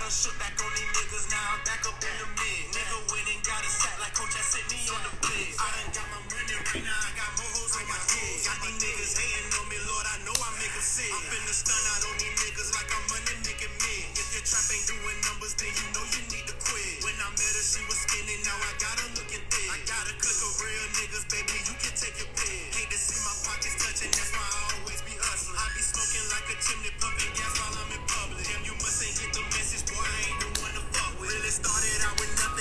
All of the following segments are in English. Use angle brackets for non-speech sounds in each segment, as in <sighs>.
done shook back on these niggas, now I'm back up in the mid. Nigga went and got a sack like coach that sent me on the blitz. I done got my money right now, I got more hoes on my head. Got these niggas hating on me, Lord, I know I make them sick. I'm finna stun out on these niggas like I'm money making me. If your trap ain't doing numbers, then you know you need to quit. When I met her, she was skinny, now I got her looking thick. I got a click of real niggas, baby, you can take your pick. Hate to see my pockets touching, that's why I always be hustling. I be smoking like a chimney, puffing gas while I'm in public. Damn, you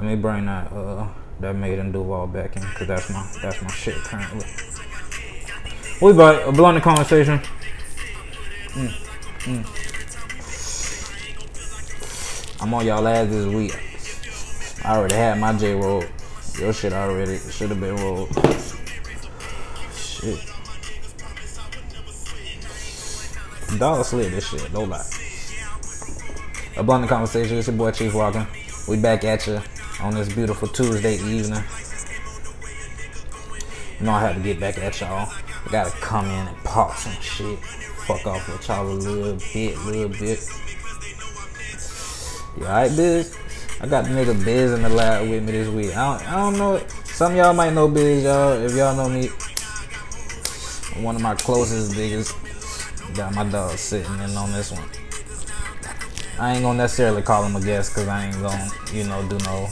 Let me bring that uh that MadeInDuval back in, cause that's my that's my shit currently. We back, a blunt conversation. Mm, mm. I'm on y'all ass this week. I already had my J roll. Your shit already should have been rolled. Shit. Dog slid this shit, no lie. A blunt conversation. It's your boy Chief Rocka. We back at you on this beautiful Tuesday evening. You know I had to get back at y'all. I gotta come in and pop some shit. Fuck off with y'all a little bit, little bit. You alright, Biz? I got the nigga Biz in the lab with me this week. I don't, I don't know. Some y'all might know Biz, y'all. If y'all know me, one of my closest niggas. Got my dog sitting in on this one. I ain't gonna necessarily call him a guest because I ain't gonna, you know, do no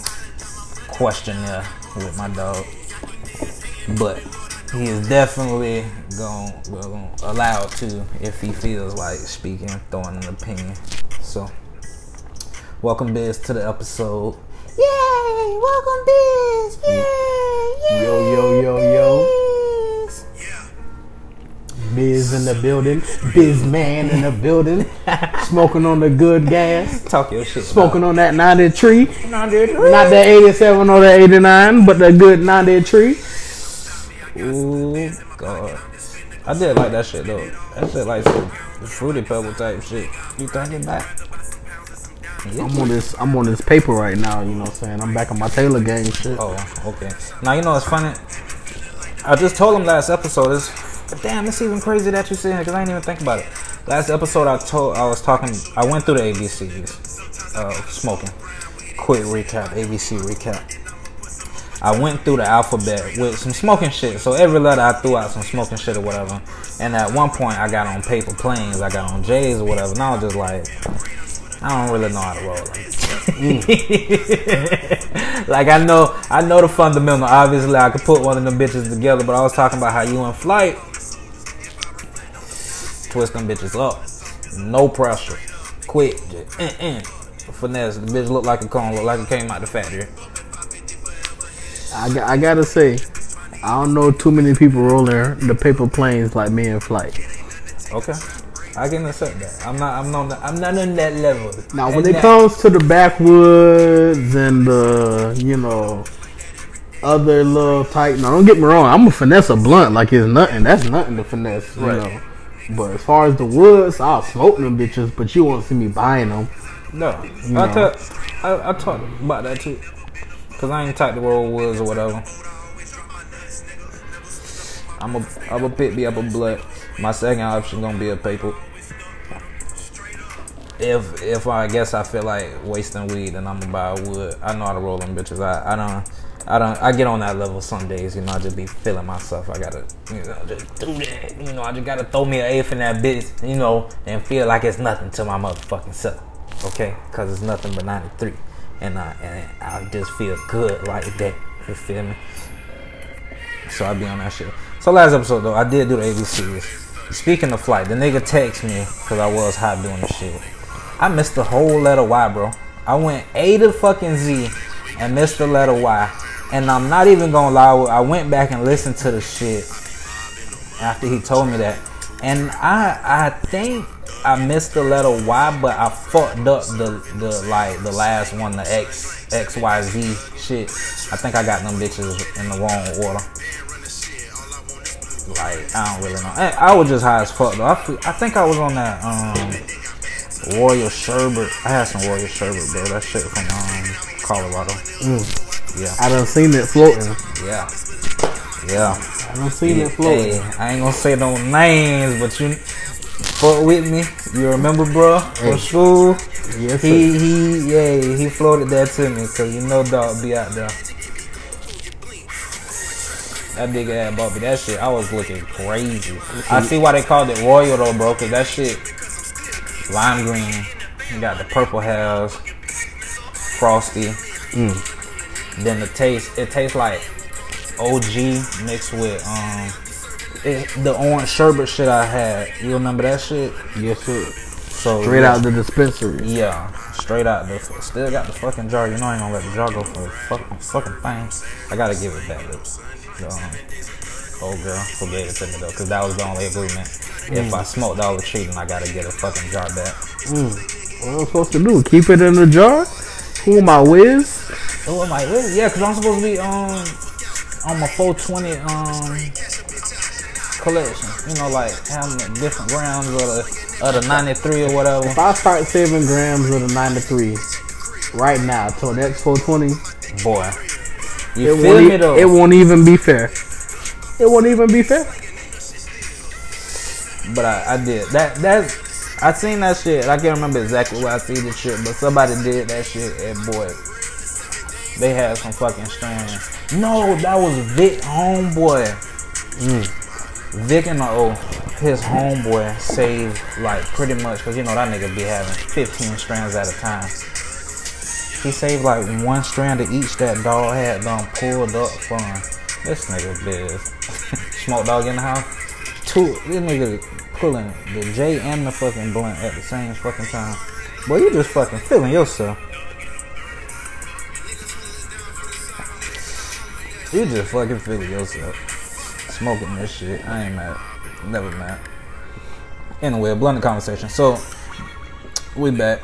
questionnaire with my dog. But he is definitely going well, allowed to if he feels like speaking, throwing an opinion. So, welcome Biz to the episode. Yay! Welcome Biz! Yay! Yay! Yo, yo, yo, yo. Biz! In the building. Biz man in the building. Smoking on the good gas. Talk your shit. Smoking on that 90 tree. Not. The 87 or the 89, but the good 90 tree. Ooh, God. I did like that shit though. That shit like some fruity pebble type shit. You thinking back? I'm on this I'm on this paper right now, you know what I'm saying? I'm back on my Taylor gang shit. Oh, okay. Now you know it's funny. I just told him last episode. It's damn. It's even crazy that you saying it because I didn't even think about it. Last episode, I told I was talking. I went through the ABCs, uh, smoking. Quick recap, ABC recap. I went through the alphabet with some smoking shit. So every letter I threw out some smoking shit or whatever. And at one point I got on paper planes, I got on J's or whatever. And I was just like, I don't really know how to roll like <laughs> like I know I know the fundamental. Obviously I could put one of them bitches together, but I was talking about how you in flight. Twist them bitches up. No pressure. Quick. Just, uh, uh. Finesse. The bitch look like a cone, look like it came out the factory. I, I gotta say, I don't know too many people rolling the paper planes like me in flight. Okay. I can accept that. I'm not I'm not I'm not on that level. Now, when And it comes to the backwoods and the, you know, other little tight. now don't get me wrong, I'm a finesse a blunt like it's nothing. That's nothing to finesse, you Right. know. But as far as the woods, I'll smoke them bitches, but you won't see me buying them. No, No. I tell, I, I talked about that too, cause I ain't type the world woods or whatever. I'm a, I'm a pit be up a blood. My second option gonna be a paper. If if I guess I feel like wasting weed, then I'm gonna buy wood. I know how to roll them bitches. I I don't. I don't. I get on that level some days. You know, I just be feeling myself. I gotta, you know, just do that. You know, I just gotta throw me an eighth in that bitch. You know, and feel like it's nothing to my motherfucking self. Okay, cause it's nothing but 93, and I and I just feel good like that. You feel me? So I be on that shit. So last episode though, I did do the ABCs. Speaking of flight, the nigga text me because I was hot doing the shit. I missed the whole letter Y, bro. I went A to fucking Z and missed the letter Y. And I'm not even gonna lie, I went back and listened to the shit after he told me that. And I I think I missed the letter Y, but I fucked up the the like the last one, the X X Y Z shit. I think I got them bitches in the wrong order. Like I don't really know. I, was just high as fuck though. I, I think I was on that um Royal Sherbet. I had some Royal Sherbet, bro. That shit from um Colorado. Yeah, I done seen it floating. yeah, yeah. I done seen it floating. Hey, I ain't gonna say no names, but you fuck with me. You remember, bro, Hey. from school? Yes, sir. He he yeah he floated that to me because you know dog be out there. That big ass Bobby, that shit, I was looking crazy. I see why they called it royal though, bro, cause that shit lime green. You got the purple hairs, frosty. Mm. Then the taste, it tastes like OG mixed with um it, the orange sherbet shit I had. You remember that shit? Yes, sir. So Straight yeah. out the dispensary. Yeah, straight out the still got the fucking jar. You know I ain't gonna let the jar go for the fucking fucking thing. I gotta give it back the um, old girl who gave it to me though, cause that was the only agreement. If I smoked all the then I gotta get a fucking jar back. What am I supposed to do? Keep it in the jar? Who am I, Wiz? Oh, am I really? Yeah, cause I'm supposed to be um on my 420 um collection. You know, like having different grams of the of the 93 or whatever. If I start saving grams of the 93 right now till next 420, Boy, you it feel won't, me though? it won't even be fair. It won't even be fair. But I, I did that. That I seen that shit. I can't remember exactly where I see the shit, but somebody did that shit. And boy, they had some fucking strands. No, that was Vic homeboy. Mm. Vic and the O, his homeboy saved like pretty much because you know that nigga be having 15 strands at a time. He saved like one strand of each that dog had done pulled up from this nigga biz. <laughs> Smoke dog in the house. Two this nigga pulling the J and the fucking blunt at the same fucking time. Boy, you just fucking feeling yourself. You just fucking feeling yourself. Smoking this shit. I ain't mad. Never mad. Anyway, a blunt conversation. So we back.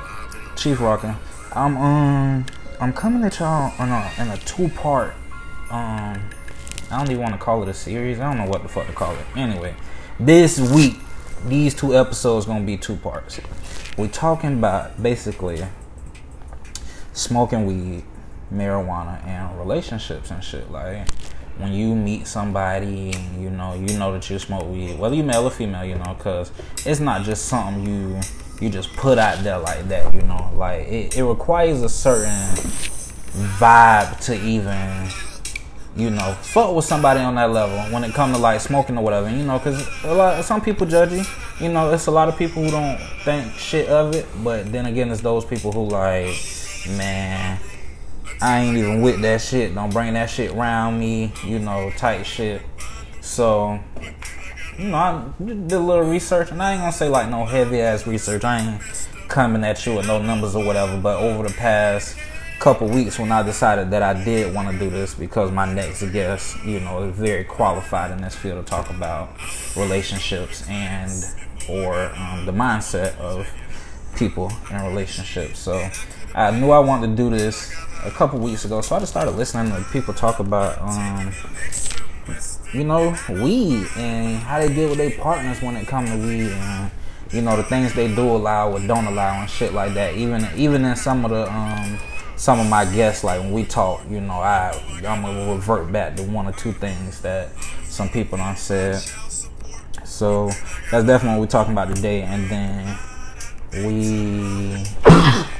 Chief rocking. I'm um I'm coming at y'all on a in a two part um I don't even want to call it a series. I don't know what the fuck to call it. Anyway, this week these two episodes gonna be two parts. We talking about basically smoking weed, marijuana, and relationships and shit. Like when you meet somebody, you know, you know that you smoke weed, whether you male or female, you know, because it's not just something you you just put out there like that, you know. Like it, it requires a certain vibe to even you know, fuck with somebody on that level when it come to like smoking or whatever, you know, because a lot, some people judge you, you know, it's a lot of people who don't think shit of it, but then again, it's those people who like, man, I ain't even with that shit, don't bring that shit around me, you know, type shit. So, you know, I did a little research, and I ain't gonna say like no heavy ass research. I ain't coming at you with no numbers or whatever. But over the past couple weeks, when I decided that I did want to do this because my next guest, you know, is very qualified in this field to talk about relationships and or um, the mindset of people in relationships. So I knew I wanted to do this a couple weeks ago, so I just started listening to people talk about. Um, you know, weed and how they deal with their partners when it comes to weed and you know the things they do allow or don't allow and shit like that. Even even in some of the um some of my guests, like when we talk, you know, I I'm gonna revert back to one or two things that some people done said. So that's definitely what we're talking about today. And then we <coughs>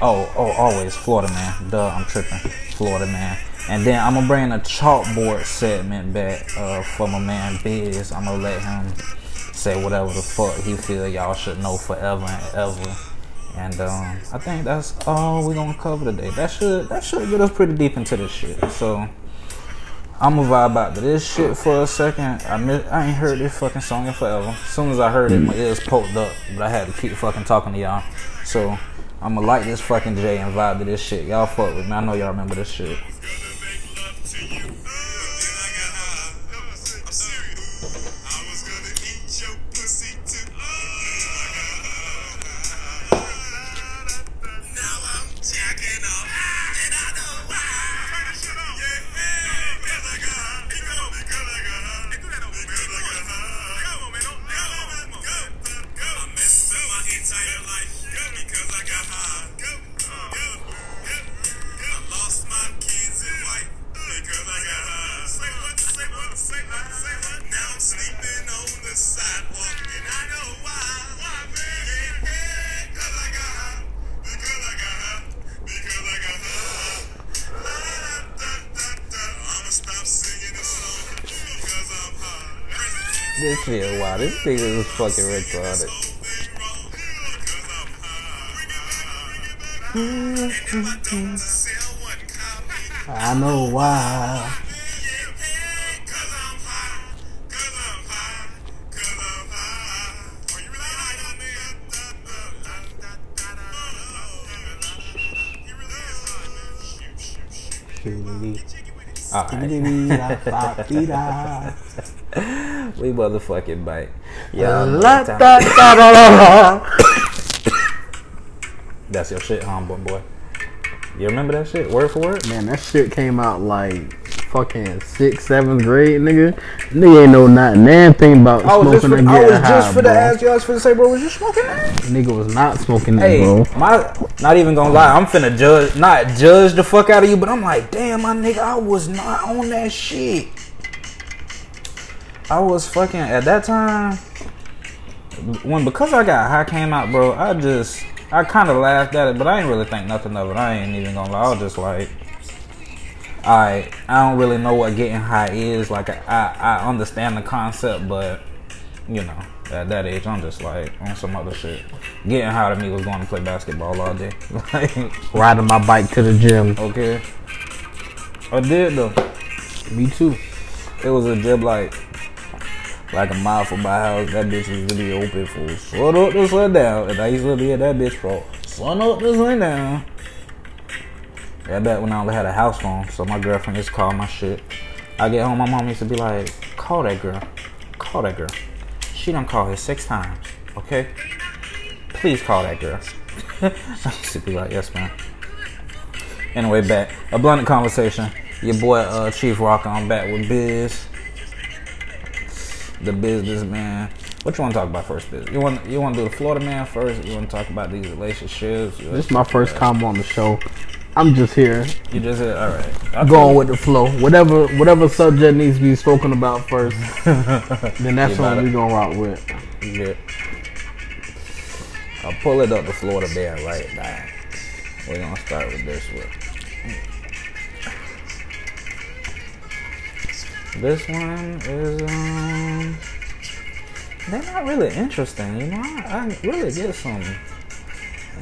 oh oh always Florida man. Duh, I'm tripping. Florida man. And then I'm gonna bring a chalkboard segment back uh, for my man Biz. I'm gonna let him say whatever the fuck he feel y'all should know forever and ever. And um, I think that's all we're gonna cover today. That should that should get us pretty deep into this shit. So I'm gonna vibe out to this shit for a second. I miss, I ain't heard this fucking song in forever. As soon as I heard it, my ears poked up, but I had to keep fucking talking to y'all. So I'm gonna light this fucking J and vibe to this shit. Y'all fuck with me. I know y'all remember this shit. This shit, wow, this nigga is fucking retarded. I know why. <laughs> <laughs> we motherfucking bite. Yeah, La, da, da, da, da, da. that's your shit, homeboy boy. You remember that shit, word for word? Man, that shit came out like fucking sixth, seventh grade, nigga. Nigga ain't know not damn thing about I was just smoking for, I was high, just for bro. the ask you. I was for the say, bro, was you smoking that? Nigga was not smoking that, Hey, bro. my not even gonna lie, I'm finna judge, not judge the fuck out of you, but I'm like, damn, my nigga, I was not on that shit. I was fucking at that time when because I got high came out, bro. I just I kind of laughed at it, but I ain't really think nothing of it. I ain't even gonna lie. I was just like, I I don't really know what getting high is. Like I I understand the concept, but you know. At that age, I'm just like on some other shit. Getting high to me was going to play basketball all day. <laughs> like, Riding my bike to the gym. okay, I did though. Me too. It was a gym like like a mile from my house. That bitch was really open for sun up to sundown. And I used to be at that bitch for sun up to sundown. Yeah, back when I only had a house phone, so my girlfriend used to call my shit. I get home, my mom used to be like, call that girl. Call that girl. She done called her six times, okay? Please call that girl. <laughs> I used to be like, yes, ma'am. Anyway, back. A blended conversation. Your boy uh, Chief Rocka, I'm back with Biz. The businessman. What you want to talk about first, Biz? You want you want to do the Florida man first? You want to talk about these relationships? This is my first time on the show. I'm just here, You just said, all right. I'll going with the flow. Whatever, whatever subject needs to be spoken about first, <laughs> then that's what we it. gonna rock with. Yeah. I'll pull it up the Florida man right now. We're gonna start with this one. This one is um they're not really interesting, you know. I, I really get some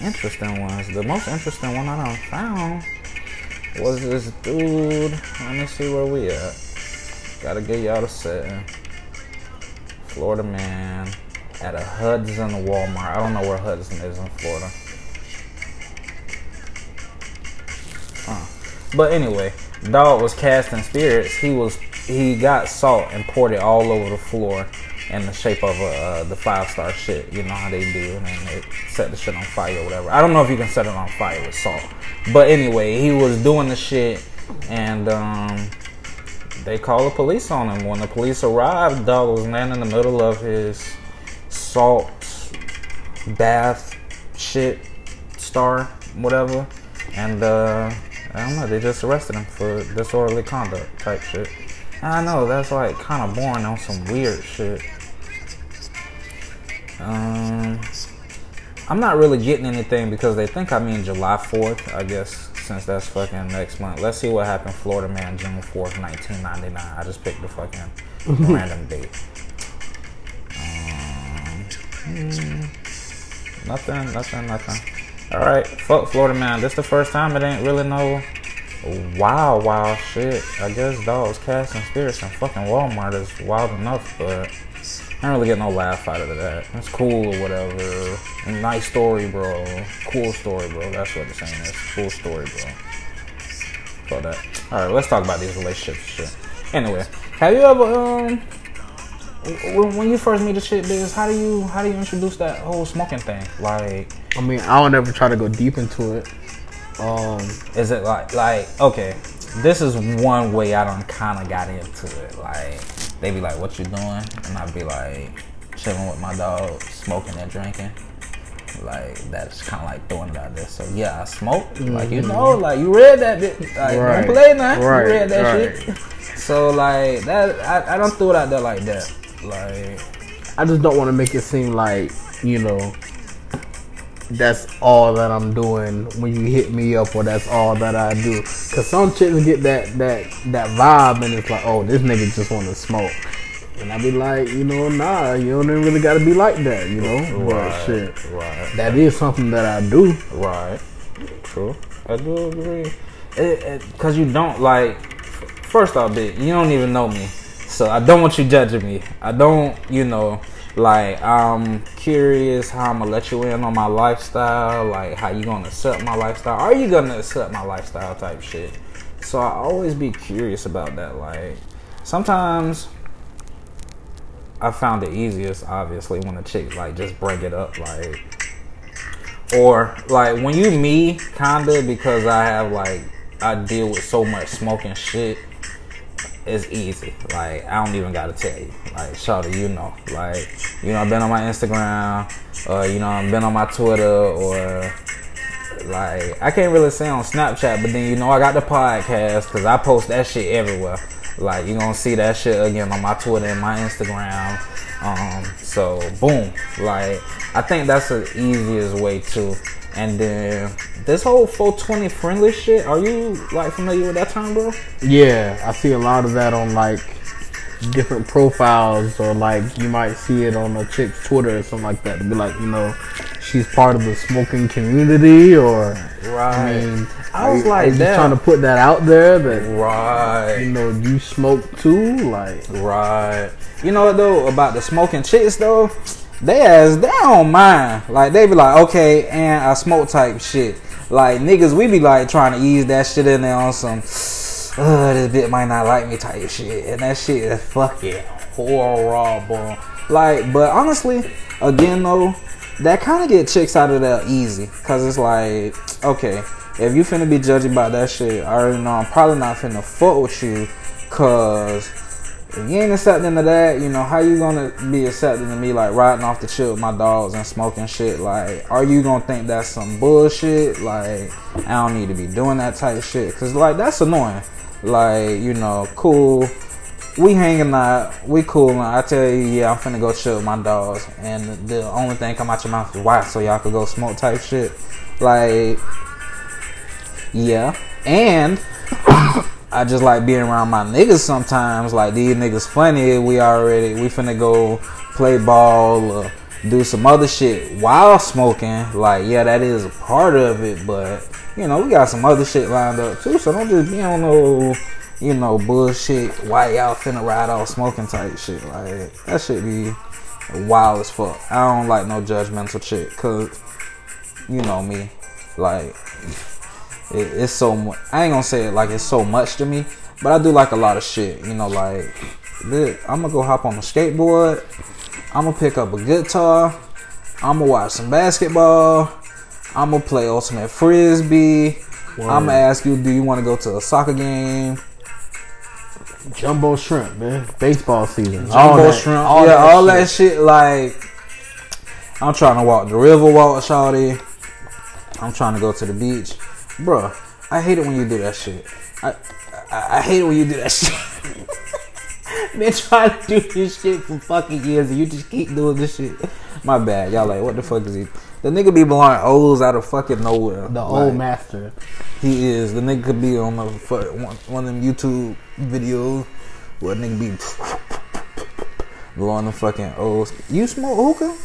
interesting ones. The most interesting one I done found was this dude. Let me see where we at. Gotta get y'all the setting. Florida man at a Hudson Walmart. I don't know where Hudson is in Florida. Huh. But anyway, dog was casting spirits. He was he got salt and poured it all over the floor in the shape of uh, the five star shit. You know how they do, and then they set the shit on fire or whatever. I don't know if you can set it on fire with salt, but anyway, he was doing the shit, and um, they called the police on him. When the police arrived, dog was laying in the middle of his salt bath shit star whatever and uh i don't know they just arrested him for disorderly conduct type shit i know that's like kind of boring on some weird shit um i'm not really getting anything because they think i mean july 4th i guess since that's fucking next month let's see what happened florida man june 4th 1999 i just picked the fucking <laughs> random date Nothing, nothing, nothing. Alright, fuck Florida man. This the first time it ain't really no wow wow shit. I guess dogs casting spirits in fucking Walmart is wild enough, but I don't really get no laugh out of that. It's cool or whatever. Nice story, bro. Cool story, bro. That's what the saying is. Cool story, bro. Fuck that. Alright, let's talk about these relationships shit. Anyway, have you ever um when you first meet the shit biz, how do you how do you introduce that whole smoking thing? Like, I mean, I don't ever try to go deep into it. Um, is it like like okay? This is one way I don't kind of got into it. Like, they be like, "What you doing?" And I'd be like, chilling with my dog, smoking and drinking. Like that's kind of like throwing it out there. So yeah, I smoke. Like you know, like you read that bit. Like Right. don't play now. Right, You read that right. shit. <laughs> So like that, I, I don't throw it out there like that. Like I just don't want to make it seem like you know that's all that I'm doing when you hit me up, or that's all that I do. Cause some chicks get that that that vibe, and it's like, oh, this nigga just want to smoke. And I be like, you know, nah, you don't even really got to be like that, you know. But shit, right, that is something that I do. right. True. I do agree. Because you don't like. First off, bitch, you don't even know me, so I don't want you judging me. I don't, you know, like I'm curious how I'm gonna let you in on my lifestyle, like how you gonna accept my lifestyle. Are you gonna accept my lifestyle type shit? So I always be curious about that. Like sometimes I found it easiest, obviously, when a chick like just bring it up, like, or like when you me, kinda because I have like I deal with so much smoking shit. It's easy. Like I don't even gotta tell you. Like Shawty, you know. Like you know, I've been on my Instagram, or you know, I've been on my Twitter, or like I can't really say on Snapchat, but then you know I got the podcast because I post that shit everywhere. Like you gonna see that shit again on my Twitter and my Instagram. Um, so boom, like I think that's the easiest way to. And then this whole 420 friendly shit. Are you like familiar with that term, bro? Yeah, I see a lot of that on like different profiles, or like you might see it on a chick's Twitter or something like that. To be like, you know, she's part of the smoking community, or Right. I mean, I was are like are you trying to put that out there that Right. you know you smoke too, like. Right. You know what though about the smoking chicks though? They as they don't mind. Like they be like, okay, and I smoke type shit. Like niggas, we be like trying to ease that shit in there on some. Uh, this bitch might not like me type shit, and that shit is fucking horrible. Like, but honestly, again though, that kind of get chicks out of there easy, cause it's like, okay, if you finna be judging by that shit, I already know I'm probably not finna fuck with you, cause if you ain't accepting of that, you know, how you gonna be accepting of me like riding off the chill with my dogs and smoking shit? Like, are you gonna think that's some bullshit? Like, I don't need to be doing that type of shit. Cause like that's annoying. Like, you know, cool. We hanging out, we cool, I tell you, yeah, I'm finna go chill with my dogs, and the only thing come out your mouth is why, so y'all could go smoke type shit. Like, yeah, and I just like being around my niggas sometimes. Like these niggas funny. We already we finna go play ball or do some other shit while smoking. Like yeah, that is a part of it, but you know we got some other shit lined up too. So don't just be on no you know bullshit. Why y'all finna ride off smoking type shit? Like that should be wild as fuck. I don't like no judgmental shit, cause you know me, like it, it's so much. I ain't gonna say it like it's so much to me, but I do like a lot of shit. You know, like look, I'm gonna go hop on a skateboard. I'm gonna pick up a guitar. I'm gonna watch some basketball. I'm gonna play ultimate frisbee. I'm gonna ask you, do you want to go to a soccer game? Jumbo shrimp, man. Baseball season. Jumbo all that, shrimp, all yeah, that all shit. that shit. Like, I'm trying to walk the river walk, shawty. I'm trying to go to the beach, Bruh, I hate it when you do that shit. I I, I hate it when you do that <laughs> shit. Been trying to do this shit for fucking years, and you just keep doing this shit. My bad, y'all. Like, what the fuck is he? The nigga be blowing O's out of fucking nowhere. The Like, old master. he is. The nigga could be on the fu- one, one of them YouTube videos where a nigga be <laughs> blowing the fucking O's. You smoke hookah?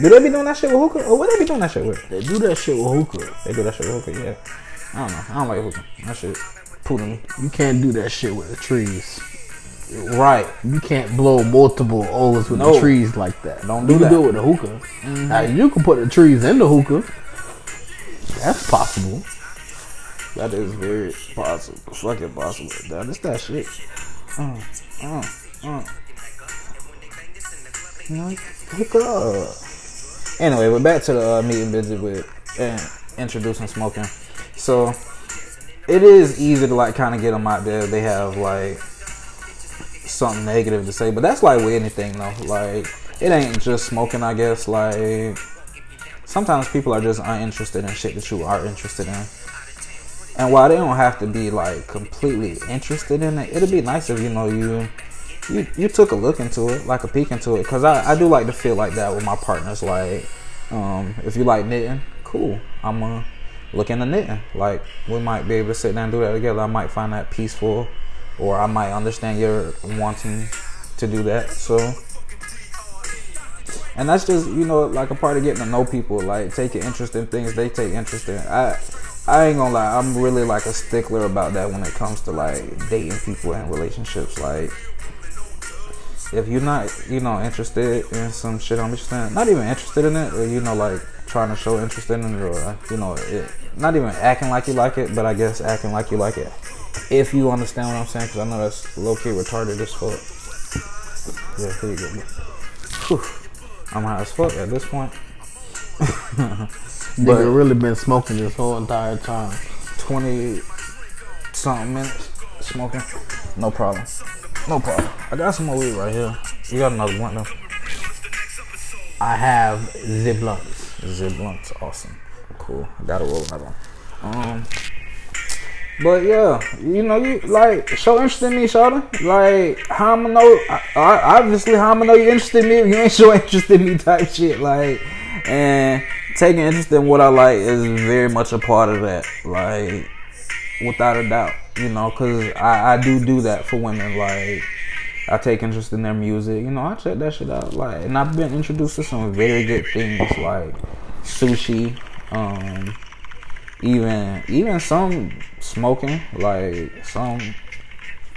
Do they be doing that shit with hookah? Or what they be doing that shit with? They do that shit with hookah. They do that shit with hookah, yeah. I don't know. I don't like hookah. That shit pooling me. You can't do that shit with the trees. Right. You can't blow multiple O's with No. the trees like that. Don't do you can that. do it with the hookah. Now you can put the trees in the hookah. That's possible. That is very possible. Fucking possible. That is that shit. Uh, uh, uh. You know, hookah. Anyway, we're back to the uh, meeting visit with and introducing smoking. So it is easy to like kind of get them out there. They have like something negative to say, but that's like with anything though. Like it ain't just smoking, I guess. Like sometimes people are just uninterested in shit that you are interested in. And while they don't have to be like completely interested in it, it'd be nice if you know you you you took a look into it, like a peek into it, because I, I do like to feel like that with my partners. Like, um, if you like knitting, cool. I'm gonna look into knitting. Like, we might be able to sit down and do that together. I might find that peaceful, or I might understand your wanting to do that. So, and that's just you know like a part of getting to know people, like taking interest in things they take interest in. I I ain't gonna lie, I'm really like a stickler about that when it comes to like dating people and relationships. Like, if you're not, you know, interested in some shit I'm interested in, not even interested in it, or you know, like trying to show interest in it, or you know, it, not even acting like you like it, but I guess acting like you like it. If you understand what I'm saying, because I know that's low key retarded as fuck. Yeah, here you go. Whew. I'm high as fuck at this point. <laughs> But Nigga really been smoking this whole entire time. 20 something minutes smoking. No problem. No problem. I got some more weed right here. You got another one though. I have. Zip blunts, awesome. Cool. I gotta roll another one. Um but yeah, you know, you like show interest in me, Shawty. Like how I'ma know I, obviously how I'ma know you interested in me if you ain't <laughs> show interest in me type shit. Like and taking interest in what I like is very much a part of that. Like without a doubt, you know, because I, I do do that for women. Like, I take interest in their music, you know, I check that shit out. Like, and I've been introduced to some very good things like sushi, um, even even some smoking, like some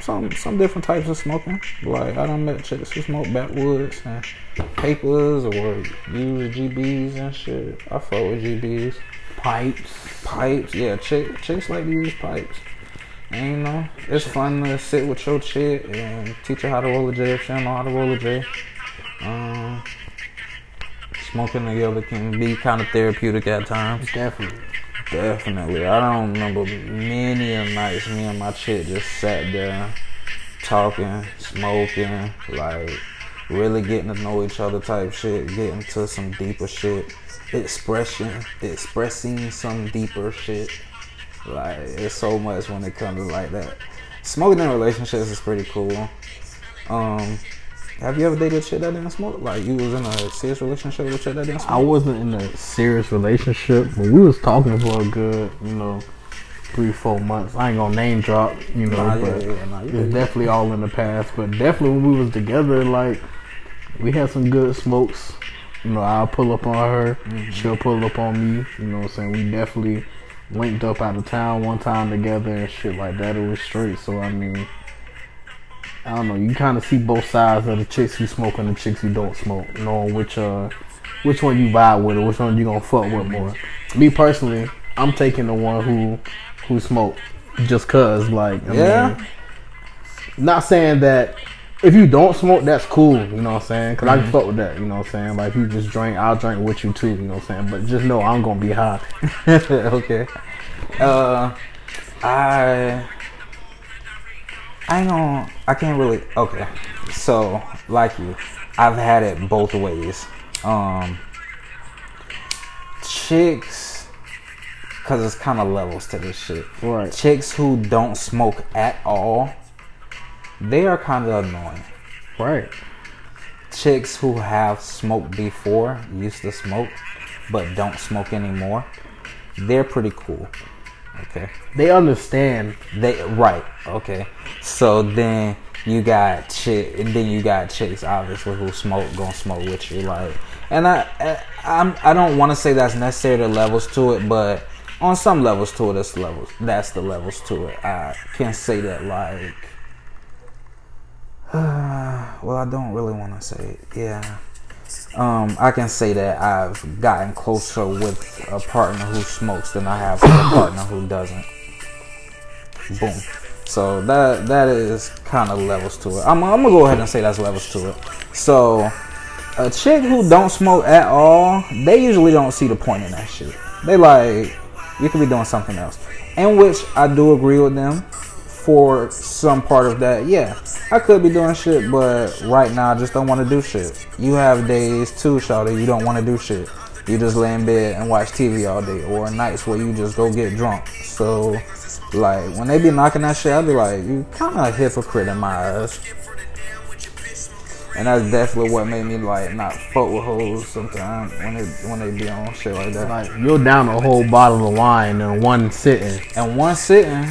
some some different types of smoking. Like I don't met chicks who smoke backwoods and papers or use GBs and shit. I fuck with GBs Pipes. pipes. Yeah, chick, chicks like to use pipes. And you know, it's fun to sit with your chick and teach her how to roll a J if she don't know how to roll a J. Um, smoking together can be kind of therapeutic at times. Definitely. Definitely. I don't remember many a nights me and my chick just sat there talking, smoking, like really getting to know each other type shit, getting to some deeper shit. Expression, expressing some deeper shit. Like it's so much when it comes to like that. Smoking in relationships is pretty cool. Um have you ever dated a chick that didn't smoke? Like you was in a serious relationship with a chick that didn't smoke? I wasn't in a serious relationship, but we was talking for a good, you know, three, four months. I ain't gonna name drop, you know, Nah, but yeah, nah, it's good. definitely all in the past. But definitely when we was together, like we had some good smokes. You know, I'll pull up on her, Mm-hmm. she'll pull up on me. You know what I'm saying? We definitely linked up out of town one time together and shit like that. It was straight. So I mean, I don't know. You kind of see both sides of the chicks who smoke and the chicks who don't smoke, knowing which uh which one you vibe with or which one you gonna fuck with more. Me personally, I'm taking the one who who smoke just cause like I Yeah. mean, not saying that if you don't smoke, that's cool. You know what I'm saying? because I can fuck with that. You know what I'm saying? Like if you just drink, I'll drink with you too. You know what I'm saying? But just know I'm gonna be high. <laughs> okay. Uh, I I don't. I can't really. Okay. So, like you, I've had it both ways. Um, chicks, cause it's kind of levels to this shit. Right. Chicks who don't smoke at all, they are kind of annoying. Right. Chicks who have smoked before, used to smoke, but don't smoke anymore, they're pretty cool. Okay. They understand. They right. Okay. So then you got chick, and then you got chicks obviously who smoke, gonna smoke with you, like. And I, I I'm I don't want to say that's necessarily the levels to it, but on some levels to it, it's levels. That's the levels to it. I can't say that like. <sighs> well, I don't really want to say it. Yeah. Um, I can say that I've gotten closer with a partner who smokes than I have with a <coughs> partner who doesn't. Boom. So that that is kind of levels to it. I'm, I'm gonna go ahead and say that's levels to it. So a chick who don't smoke at all, they usually don't see the point in that shit. They like you could be doing something else, in which I do agree with them for some part of that. Yeah, I could be doing shit, but right now I just don't want to do shit. You have days too, Shawty, you don't want to do shit. You just lay in bed and watch TV all day, or nights where you just go get drunk. So, like, when they be knocking that shit, I be like, you kind of a hypocrite in my eyes. And that's definitely what made me like not fuck with hoes sometimes when they when they be on shit like that. Like you'll down a whole bottle of wine in one sitting. and one sitting,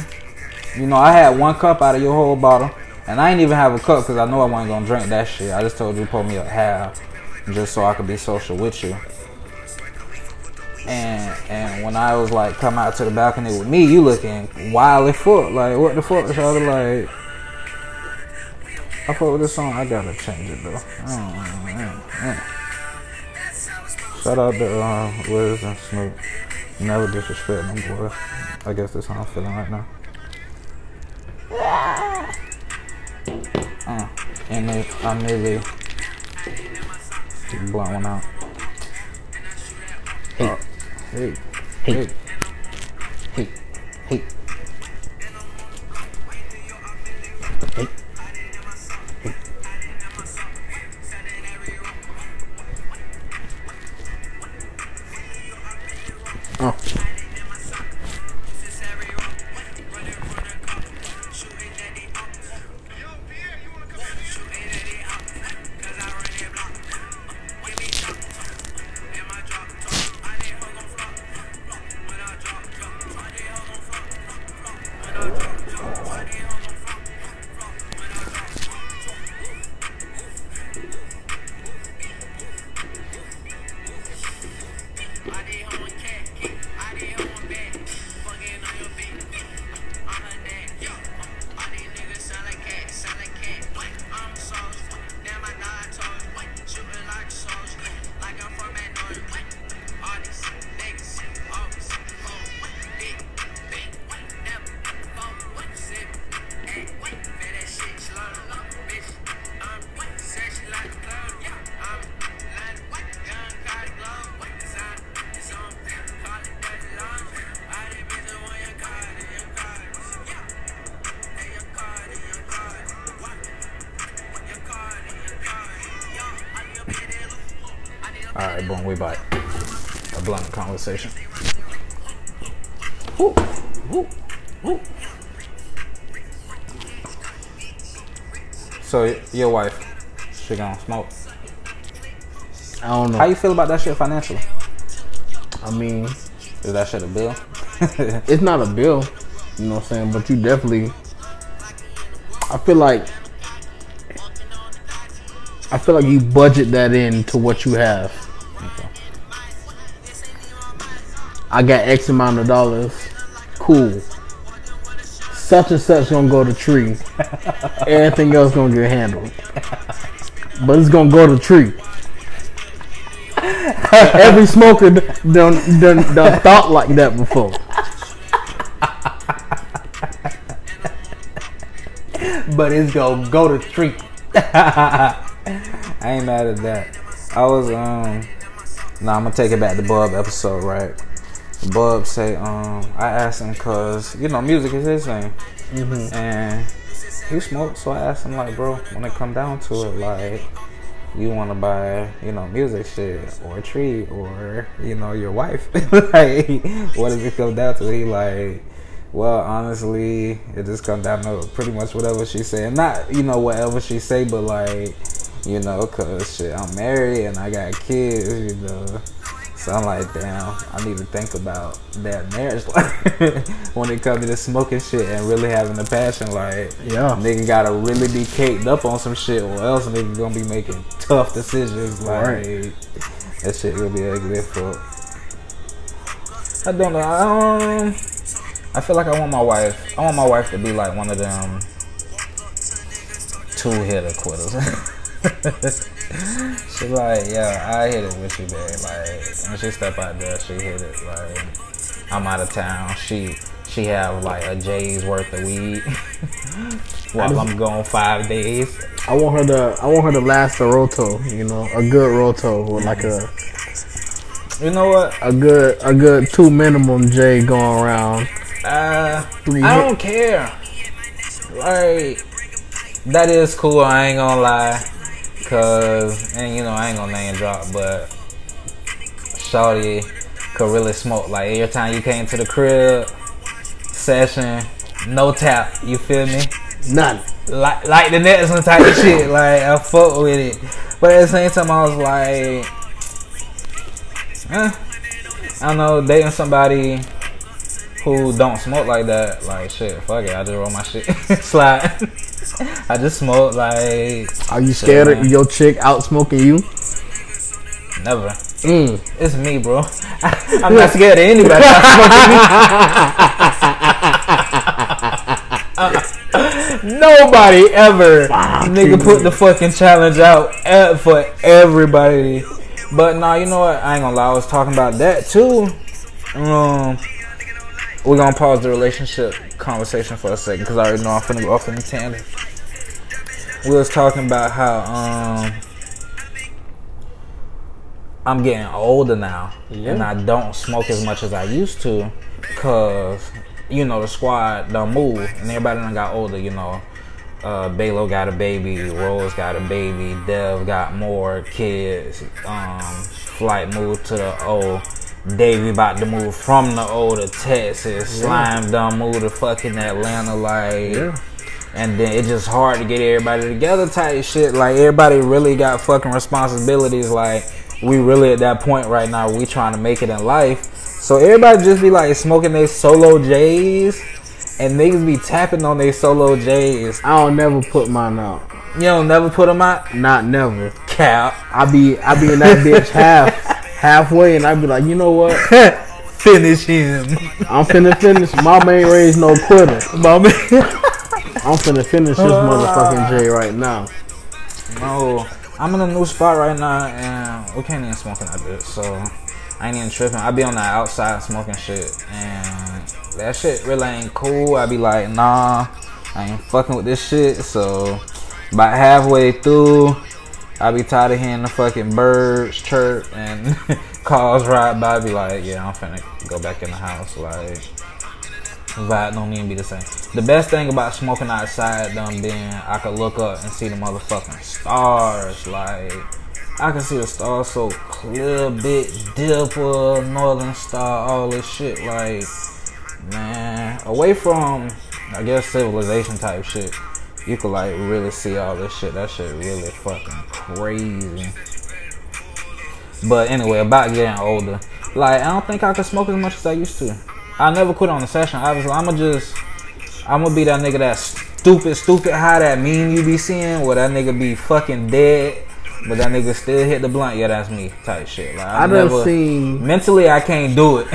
you know, I had one cup out of your whole bottle, And I ain't even have a cup because I know I wasn't gonna drink that shit. I just told you to pour me a half, just so I could be social with you. And and when I was like come out to the balcony with me, you looking wild as. Like what the fuck? Was like, I fuck with this song. I gotta change it though. Mm, mm, mm. Shout out to uh, Wiz and Snoop. Never disrespect them boys. I guess that's how I'm feeling right now. Uh, and it, I nearly blunt one out. Hey, hey, hey, hey, hey. Hey. We back. A blunt conversation. Woo, woo, woo. So your wife, she gonna smoke. I don't know. How you feel about that shit financially? I mean, Is that shit a bill? <laughs> it's not a bill, you know what I'm saying? But you definitely, I feel like, I feel like you budget that in to what you have. I got X amount of dollars. Cool. Such and such gonna go to tree. <laughs> Everything else gonna get handled. But it's gonna go to tree. <laughs> Every smoker done, done, done thought like that before. <laughs> but it's gonna go to tree. I ain't mad at that. I was um nah I'm gonna take it back to Bub episode, right? Bub say, um, I asked him cause, you know, music is his thing. And he smoked, so I asked him like, bro, when it come down to it, like you wanna buy, you know, music shit or a tree or, you know, your wife. <laughs> like what does it come down to? He like well, honestly, it just come down to pretty much whatever she say, not you know whatever she say, but like you know, cause shit, I'm married and I got kids, you know. So I'm like, damn, I need to think about that marriage life <laughs> when it comes to this smoking shit and really having the passion. Like, Yeah. nigga gotta really be caked up on some shit, or else nigga gonna be making tough decisions. Like, Right. that shit gonna be ugly as fuck. I don't know. I, um, I feel like I want my wife. I want my wife to be like one of them two hitter quitters. <laughs> she like, yeah, I hit it with you, babe. Like when she step out there, she hit it. Like I'm out of town. She she have like a J's worth of weed <laughs> while I'm gone five days. I want her to. I want her to last a roto. You know, a good roto with like a You know what? a good a good two minimum J going around. Uh, Three I hit- don't care. Like that is cool. I ain't gonna lie, cause and you know I ain't gonna name drop, but Shawty could really smoke. Like every time you came to the crib session, no tap. You feel me? None. Like like the next one type of shit. Like I fuck with it, but at the same time I was like, eh, I don't know, dating somebody who don't smoke like that, like shit, fuck it, I just roll my shit, <laughs> slide. <laughs> I just smoke like Are you scared of your chick out smoking you? never. Mm. It's me, bro. <laughs> I'm not <laughs> scared of anybody. out smoking me. <laughs> Nobody ever, nigga, put the fucking challenge out for everybody. But nah, you know what? I ain't gonna lie. I was talking about that too. Um, we're gonna pause the relationship conversation for a second because I already know I'm finna go off in the tangent. We was talking about how um I'm getting older now and I don't smoke as much as I used to because you know the squad don't move and everybody done got older. You know, uh, Balo got a baby, Rose got a baby, Dev got more kids. Um, Flight moved to the O. Davey about to move from the O to Texas. Slime done moved to fucking Atlanta. Like, Yeah. and then it's just hard to get everybody together type shit. Like everybody really got fucking responsibilities. Like we really at that point right now. We trying to make it in life. So everybody just be like smoking their solo J's, and niggas be tapping on their solo J's. I don't never put mine out. You don't never put them out. Not never. Cap. I be I be in that bitch half <laughs> halfway, and I'd be like, you know what? <laughs> Finish him, I'm finna finish. Mama ain't raised no quitter. mommy. <laughs> I'm finna finish this motherfucking J right now. No, I'm in a new spot right now, and we can't even smoking that this, so I ain't even tripping. I be on the outside smoking shit, and that shit really ain't cool. I be like, nah, I ain't fucking with this shit. So, about halfway through, I be tired of hearing the fucking birds chirp and <laughs> cars ride by. I be like, yeah, I'm finna go back in the house, like vibe don't even be the same. The best thing about smoking outside done being I could look up and see the motherfucking stars. Like I can see the stars so clear, big dipper, northern star, all this shit. Like man, away from I guess civilization type shit, you could like really see all this shit. That shit really fucking crazy. But anyway, about getting older. Like I don't think I can smoke as much as I used to. I never quit on the session. Obviously, I'ma just I'ma be that nigga that stupid, stupid high that meme you be seeing where that nigga be fucking dead, but that nigga still hit the blunt. Yeah, that's me type shit. Like I I done never seen. mentally I can't do it. <laughs>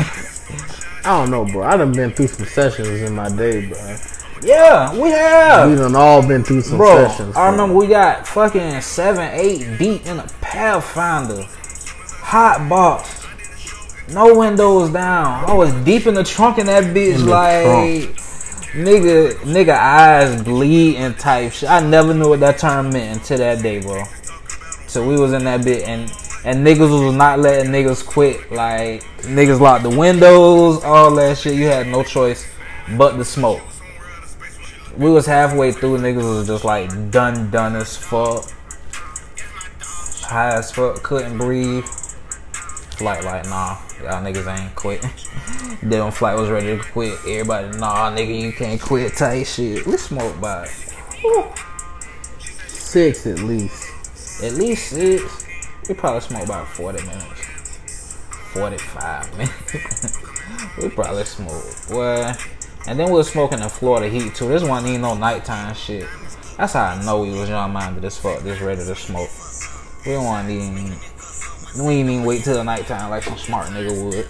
I don't know, bro. I done been through some sessions in my day, bro. Yeah, we have. We done all been through some Bro, sessions. I bro. remember we got fucking seven, eight deep in a Pathfinder, hot box, no windows down. I was deep in the trunk in that bitch, In like nigga, nigga eyes bleeding type shit. I never knew what that term meant until that day, bro. So we was in that bit and and niggas was not letting niggas quit. Like niggas locked the windows, all that shit. You had no choice but to smoke. We was halfway through, niggas was just like done, done as fuck, high as fuck, couldn't breathe. Flight like, nah, y'all niggas ain't quit. <laughs> then flight was ready to quit, everybody, nah, nigga, you can't quit. Tight shit. We smoked by six at least. at least six. We probably smoked about forty minutes, forty-five <laughs> minutes. we probably smoked, boy. And then we was smoking in Florida heat too. This one ain't no nighttime shit. That's how I know we was young minded as fuck, just ready to smoke. We don't want even. We ain't even wait till the nighttime like some smart nigga would.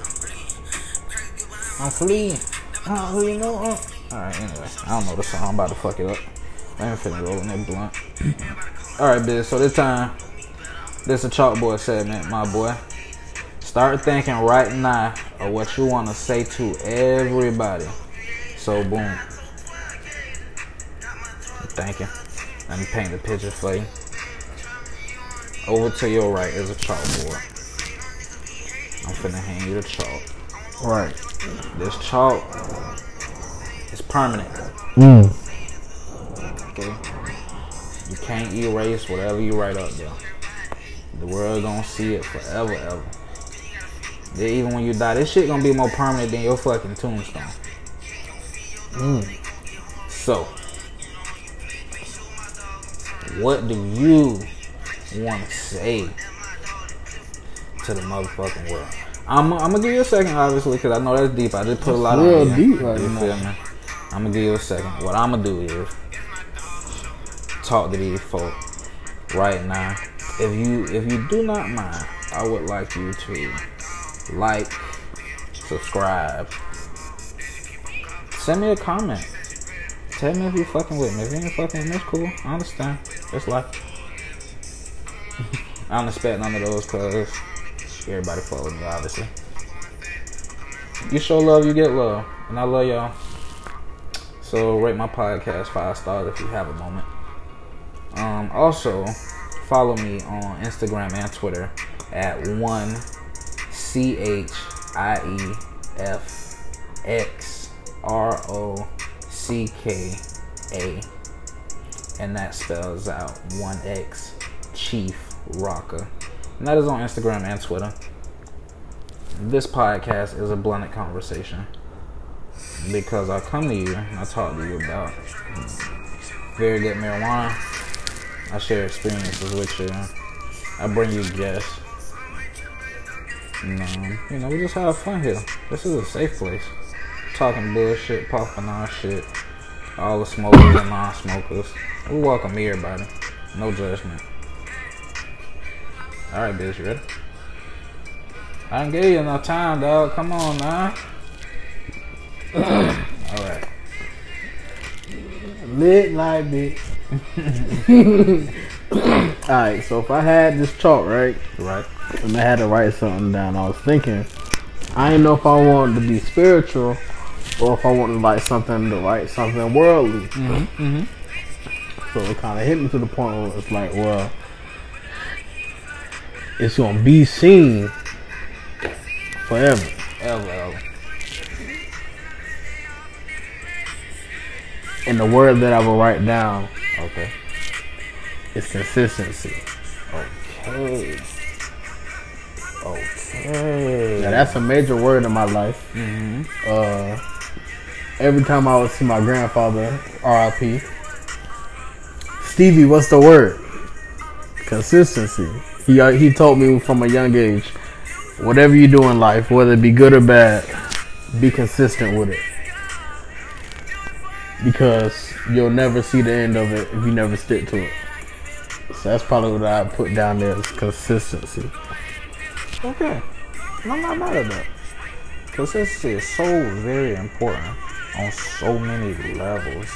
I'm fleeing. I don't really know. Uh. Alright, anyway. I don't know the song. I'm about to fuck it up. I ain't finna roll in that blunt. <clears throat> Alright, bitch. So this time, this a chalkboard segment, my boy. Start thinking right now of what you want to say to everybody. So, boom. Thinking. Let me paint the picture for you. Over to your right is a chalkboard. I'm finna hand you the chalk. Right. This chalk is permanent. Mm. Okay? You can't erase whatever you write up there. The world gonna see it forever, ever. Then even when you die, this shit gonna be more permanent than your fucking tombstone. So, what do you want to say to the motherfucking world? I'm, I'm gonna give you a second, obviously, because I know that's deep. I just put a lot real on you. deep right you now. feel me? I'm gonna give you a second. What I'm gonna do is, talk to these folk right now. If you if you do not mind, I would like you to like, subscribe, send me a comment. Tell me if you're fucking with me. If you ain't fucking with me, it's cool. I understand. It's life. I don't expect none of those cause everybody fuck me, obviously. You show love, you get love. And I love y'all. So rate my podcast five stars if you have a moment. Um, also, follow me on Instagram and Twitter at one C H I E F X R O C K A. And that spells out one X Chief Rocka. And that is on Instagram and Twitter. This podcast is a blended conversation because I come to you and I talk to you about very good marijuana. I share experiences with you. I bring you guests. Um, you know, we just have fun here. This is a safe place. Talking bullshit, popping our shit. All the smokers and non-smokers. We welcome everybody. No judgment. Alright, bitch, you ready? I didn't give you enough time, dog. Come on now. <clears throat> Alright. Lit like bitch. <laughs> Alright, so if I had this chalk, right? Right. And I had to write something down, I was thinking, I didn't know if I wanted to be spiritual or if I wanted like something to write something worldly. Mm-hmm. So it kind of hit me to the point where it's like, well, it's gonna be seen forever. LL. And the word that I will write down Okay. is consistency. Okay. Okay. Now that's a major word in my life. Mm-hmm. Uh, every time I would see my grandfather, RIP, Stevie, what's the word? Consistency. He uh, he told me from a young age, whatever you do in life, whether it be good or bad, be consistent with it. Because you'll never see the end of it if you never stick to it. So that's probably what I put down there is consistency. Okay. I'm not mad at that. Consistency is so very important on so many levels.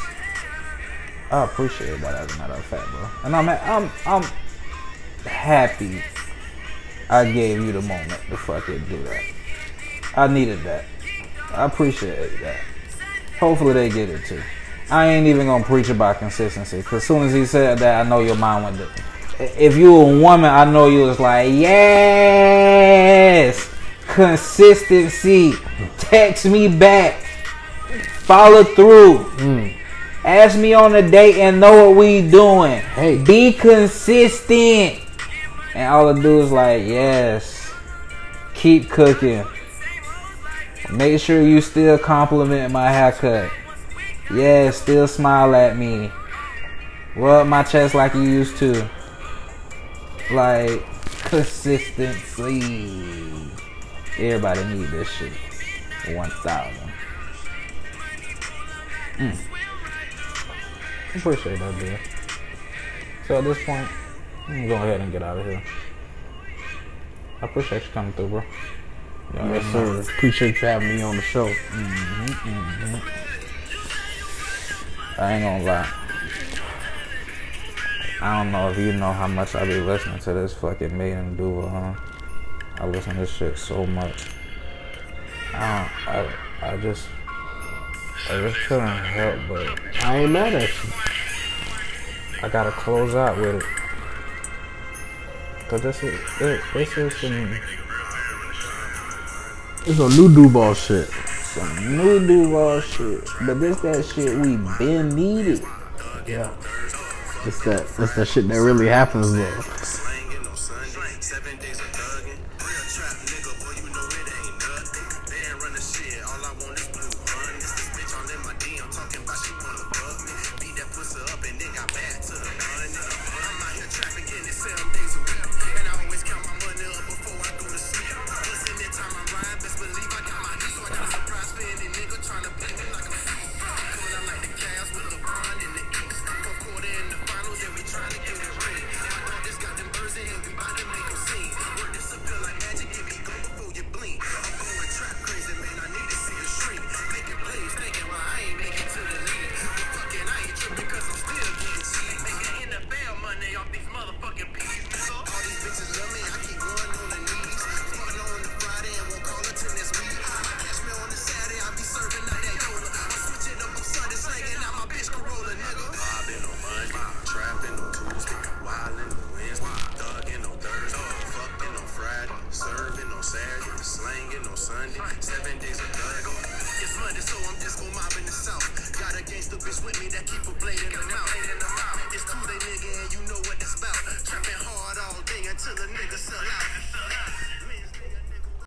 I appreciate that as a matter of fact, bro. And I'm I'm I'm happy I gave you the moment to fucking do that. I needed that. I appreciate that. Hopefully they get it too. I ain't even gonna preach about consistency because soon as he said that, I know your mind went. To, if you a woman, I know you was like, yes, consistency. Text me back. Follow through. Mm. Ask me on a date and know what we doing. Hey. be consistent. And all I do is like, yes, keep cooking. Make sure you still compliment my haircut. Yeah, still smile at me. Rub my chest like you used to. Like consistency. Everybody need this shit. One thousand. Mm. Appreciate that, dude. So at this point, I'm gonna go ahead and get out of here. I appreciate you coming through, bro. Yes, sir. Appreciate you having me on the show. Mm-hmm, mm-hmm, mm-hmm. I ain't gonna lie. I don't know if you know how much I be listening to this fucking MadeInDuval, huh? I listen to this shit so much. I don't, I, I just, I just couldn't help but I ain't mad at you. I gotta close out with it. Cause this is, this, this is some, It's a new Duval shit. some new Duval shit. But this that shit we been needed. Yeah. It's that it's that shit that really happens though.